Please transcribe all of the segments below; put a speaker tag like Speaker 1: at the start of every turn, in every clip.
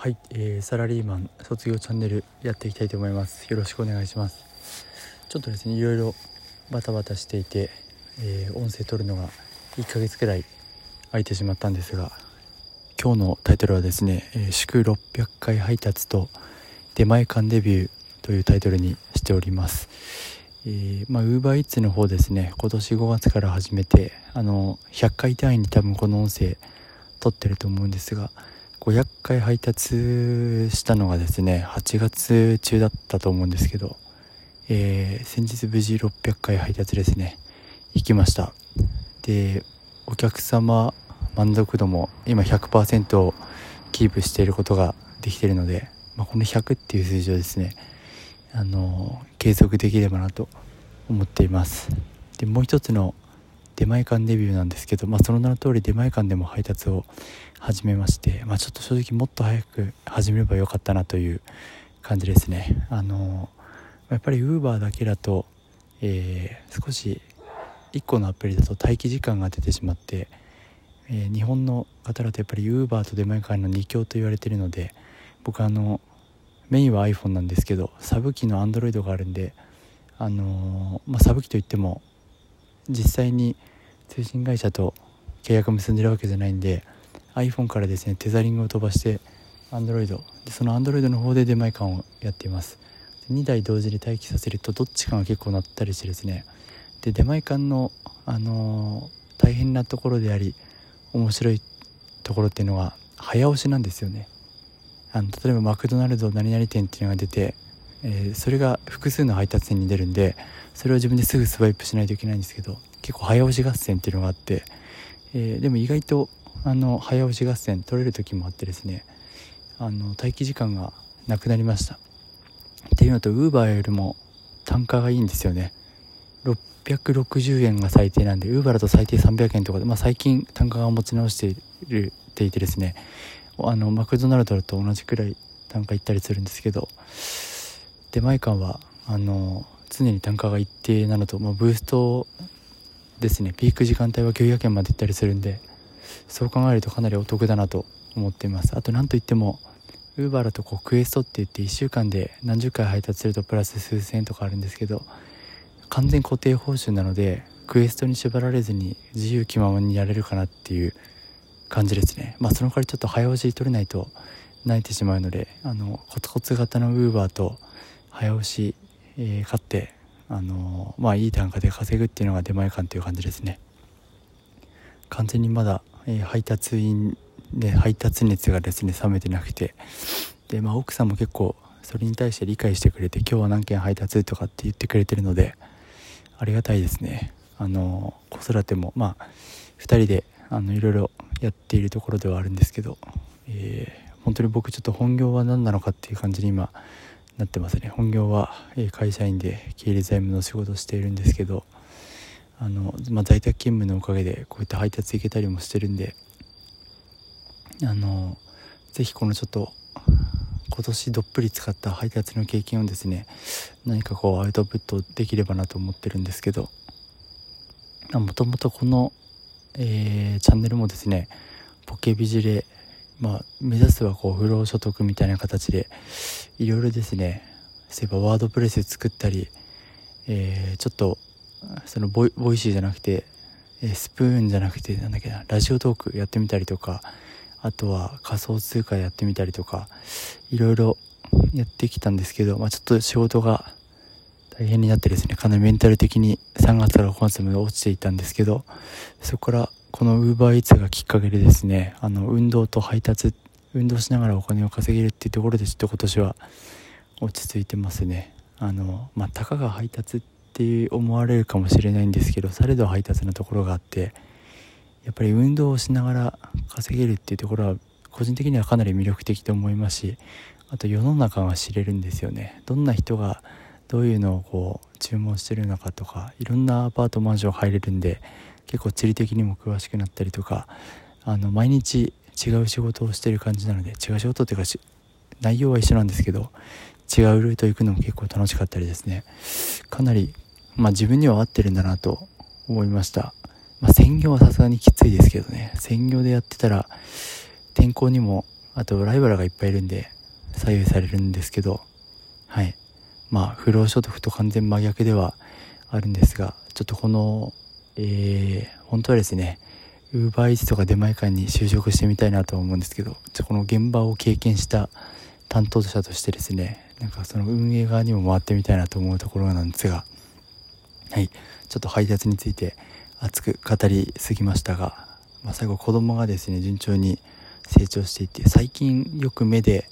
Speaker 1: はい、えー、サラリーマン卒業チャンネルやっていきたいと思います。よろしくお願いします。ちょっとですねいろいろバタバタしていて、えー、音声取るのが1ヶ月くらい空いてしまったんですが今日のタイトルはですね、えー、祝600回配達と出前館デビューというタイトルにしております。えー、まあ、ウーバーイーツの方ですね今年5月から始めてあの100回単位に多分この音声撮ってると思うんですが500回配達したのがですね8月中だったと思うんですけど、えー、先日無事600回配達ですね行きました。でお客様満足度も今100%をキープしていることができているので、まあ、この100っていう数字をですねあの継続できればなと思っています。でもう一つの出前館デビューなんですけど、まあ、その名の通り出前館でも配達を始めまして、まあ、ちょっと正直もっと早く始めればよかったなという感じですね。あのやっぱり Uber だけだと、えー、少し1個のアプリだと待機時間が出てしまって、えー、日本の方だとやっぱり Uber と出前館の2強と言われてるので僕あのメインは iPhone なんですけどサブ機の Android があるんであのまあ、サブ機といっても実際に通信会社と契約結んでるわけじゃないんで iPhone からですねテザリングを飛ばして Android でその Android の方で出前館をやっています。2台同時に待機させるとどっちかが結構鳴ったりしてですね。で出前館の、あのー、大変なところであり面白いところっていうのは早押しなんですよね。あの例えばマクドナルド何々店っていうのが出て、えー、それが複数の配達員に出るんでそれを自分ですぐスワイプしないといけないんですけど結構早押し合戦っていうのがあって、えー、でも意外とあの早押し合戦取れる時もあってですねあの待機時間がなくなりました。っていうのと Uber よりも単価がいいんですよね。660円が最低なんで Uber だと最低300円とかで、まあ、最近単価が持ち直しているっていてですねあのマクドナルドと同じくらい単価いったりするんですけど出前館はあの常に単価が一定なのと、まあ、ブーストですね。ピーク時間帯は900円まで行ったりするんでそう考えるとかなりお得だなと思っています。あと何といっても Uber だとこうクエストって言って1週間で何十回配達するとプラス数千円とかあるんですけど完全固定報酬なのでクエストに縛られずに自由気ままにやれるかなっていう感じですね。まあその代わりちょっと早押し取れないと泣いてしまうのであのコツコツ型の Uber と早押し、えー、買ってあのまあいい単価で稼ぐっていうのが出前館という感じですね。完全にまだ、えー、配達員で配達熱がですね冷めてなくて。でまあ奥さんも結構それに対して理解してくれて今日は何件配達とかって言ってくれてるのでありがたいですね。あの子育てもまあ2人であのいろいろやっているところではあるんですけど、えー、本当に僕ちょっと本業は何なのかっていう感じに今なってますね。本業は会社員で経理財務の仕事をしているんですけどあの、まあ、在宅勤務のおかげでこういった配達行けたりもしてるんであのぜひこのちょっと今年どっぷり使った配達の経験をですね何かこうアウトプットできればなと思ってるんですけどもともとこの、えー、チャンネルもですねポケビジでまあ、目指すはこう不労所得みたいな形でいろいろですね。そういえば WordPress 作ったり、えー、ちょっとそのボイ Voicy じゃなくて、え、スプーンじゃなくてなんだっけなラジオトークやってみたりとかあとは仮想通貨やってみたりとかいろいろやってきたんですけど、まあ、ちょっと仕事が大変になってですねかなりメンタル的に3月から5月まで落ちていたんですけどそこからこの UberEats がきっかけでですねあの運動と配達運動しながらお金を稼げるっていうところでちょっと今年は落ち着いてますね。あのまあたかが配達って思われるかもしれないんですけどされど配達のところがあってやっぱり運動をしながら稼げるっていうところは個人的にはかなり魅力的と思いますしあと世の中が知れるんですよね。どんな人がどういうのをこう注文してるのかとかいろんなアパートマンション入れるんで結構地理的にも詳しくなったりとかあの毎日違う仕事をしてる感じなので違う仕事っていうか内容は一緒なんですけど違うルート行くのも結構楽しかったりですね。かなり、まあ、自分には合ってるんだなと思いました、まあ、専業はさすがにきついですけどね。専業でやってたら天候にもあとライバルがいっぱいいるんで左右されるんですけどはい。まあ不労所得と完全真逆ではあるんですがちょっとこのえー、本当はですねウーバーイーツとか出前館に就職してみたいなと思うんですけどちょこの現場を経験した担当者としてですねなんかその運営側にも回ってみたいなと思うところなんですがはい。ちょっと配達について熱く語りすぎましたが、まあ、最後子供がですね順調に成長していって最近よく目で、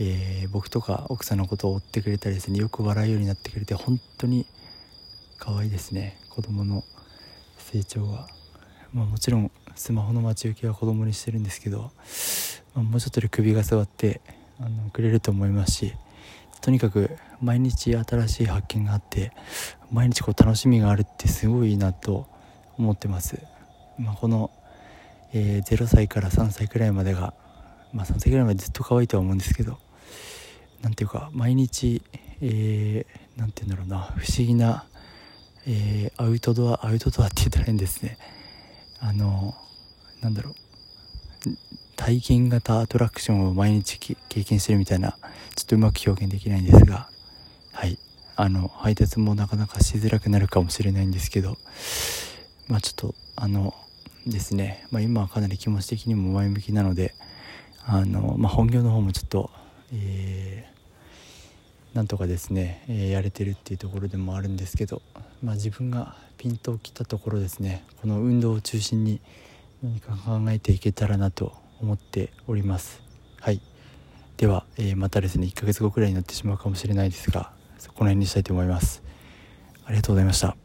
Speaker 1: えー、僕とか奥さんのことを追ってくれたりですねよく笑うようになってくれて本当に可愛いですね。子供の成長は、まあ、もちろんスマホの待ち受けは子供にしてるんですけど、まあ、もうちょっとで首が下がってあのくれると思いますしとにかく毎日新しい発見があって毎日こう楽しみがあるってすごいなと思ってます、まあ、この、えー、0歳から3歳くらいまでが、まあ、3歳くらいまでずっと可愛いとは思うんですけど何ていうか毎日何、えー、て言うんだろうな不思議な、えー、アウトドアアウトドアって言ったら変ですね。あのなんだろう。体験型アトラクションを毎日経験してるみたいなちょっとうまく表現できないんですがはい。あの配達もなかなかしづらくなるかもしれないんですけどまあちょっとあのですね、まあ、今はかなり気持ち的にも前向きなのであの、まあ、本業の方もちょっと、えー、なんとかですね、えー、やれてるっていうところでもあるんですけど、まあ、自分がピンときたところですね。この運動を中心に何か考えていけたらなと思っております。はい。では、えー、またですね1ヶ月後くらいになってしまうかもしれないですがこの辺にしたいと思います。ありがとうございました。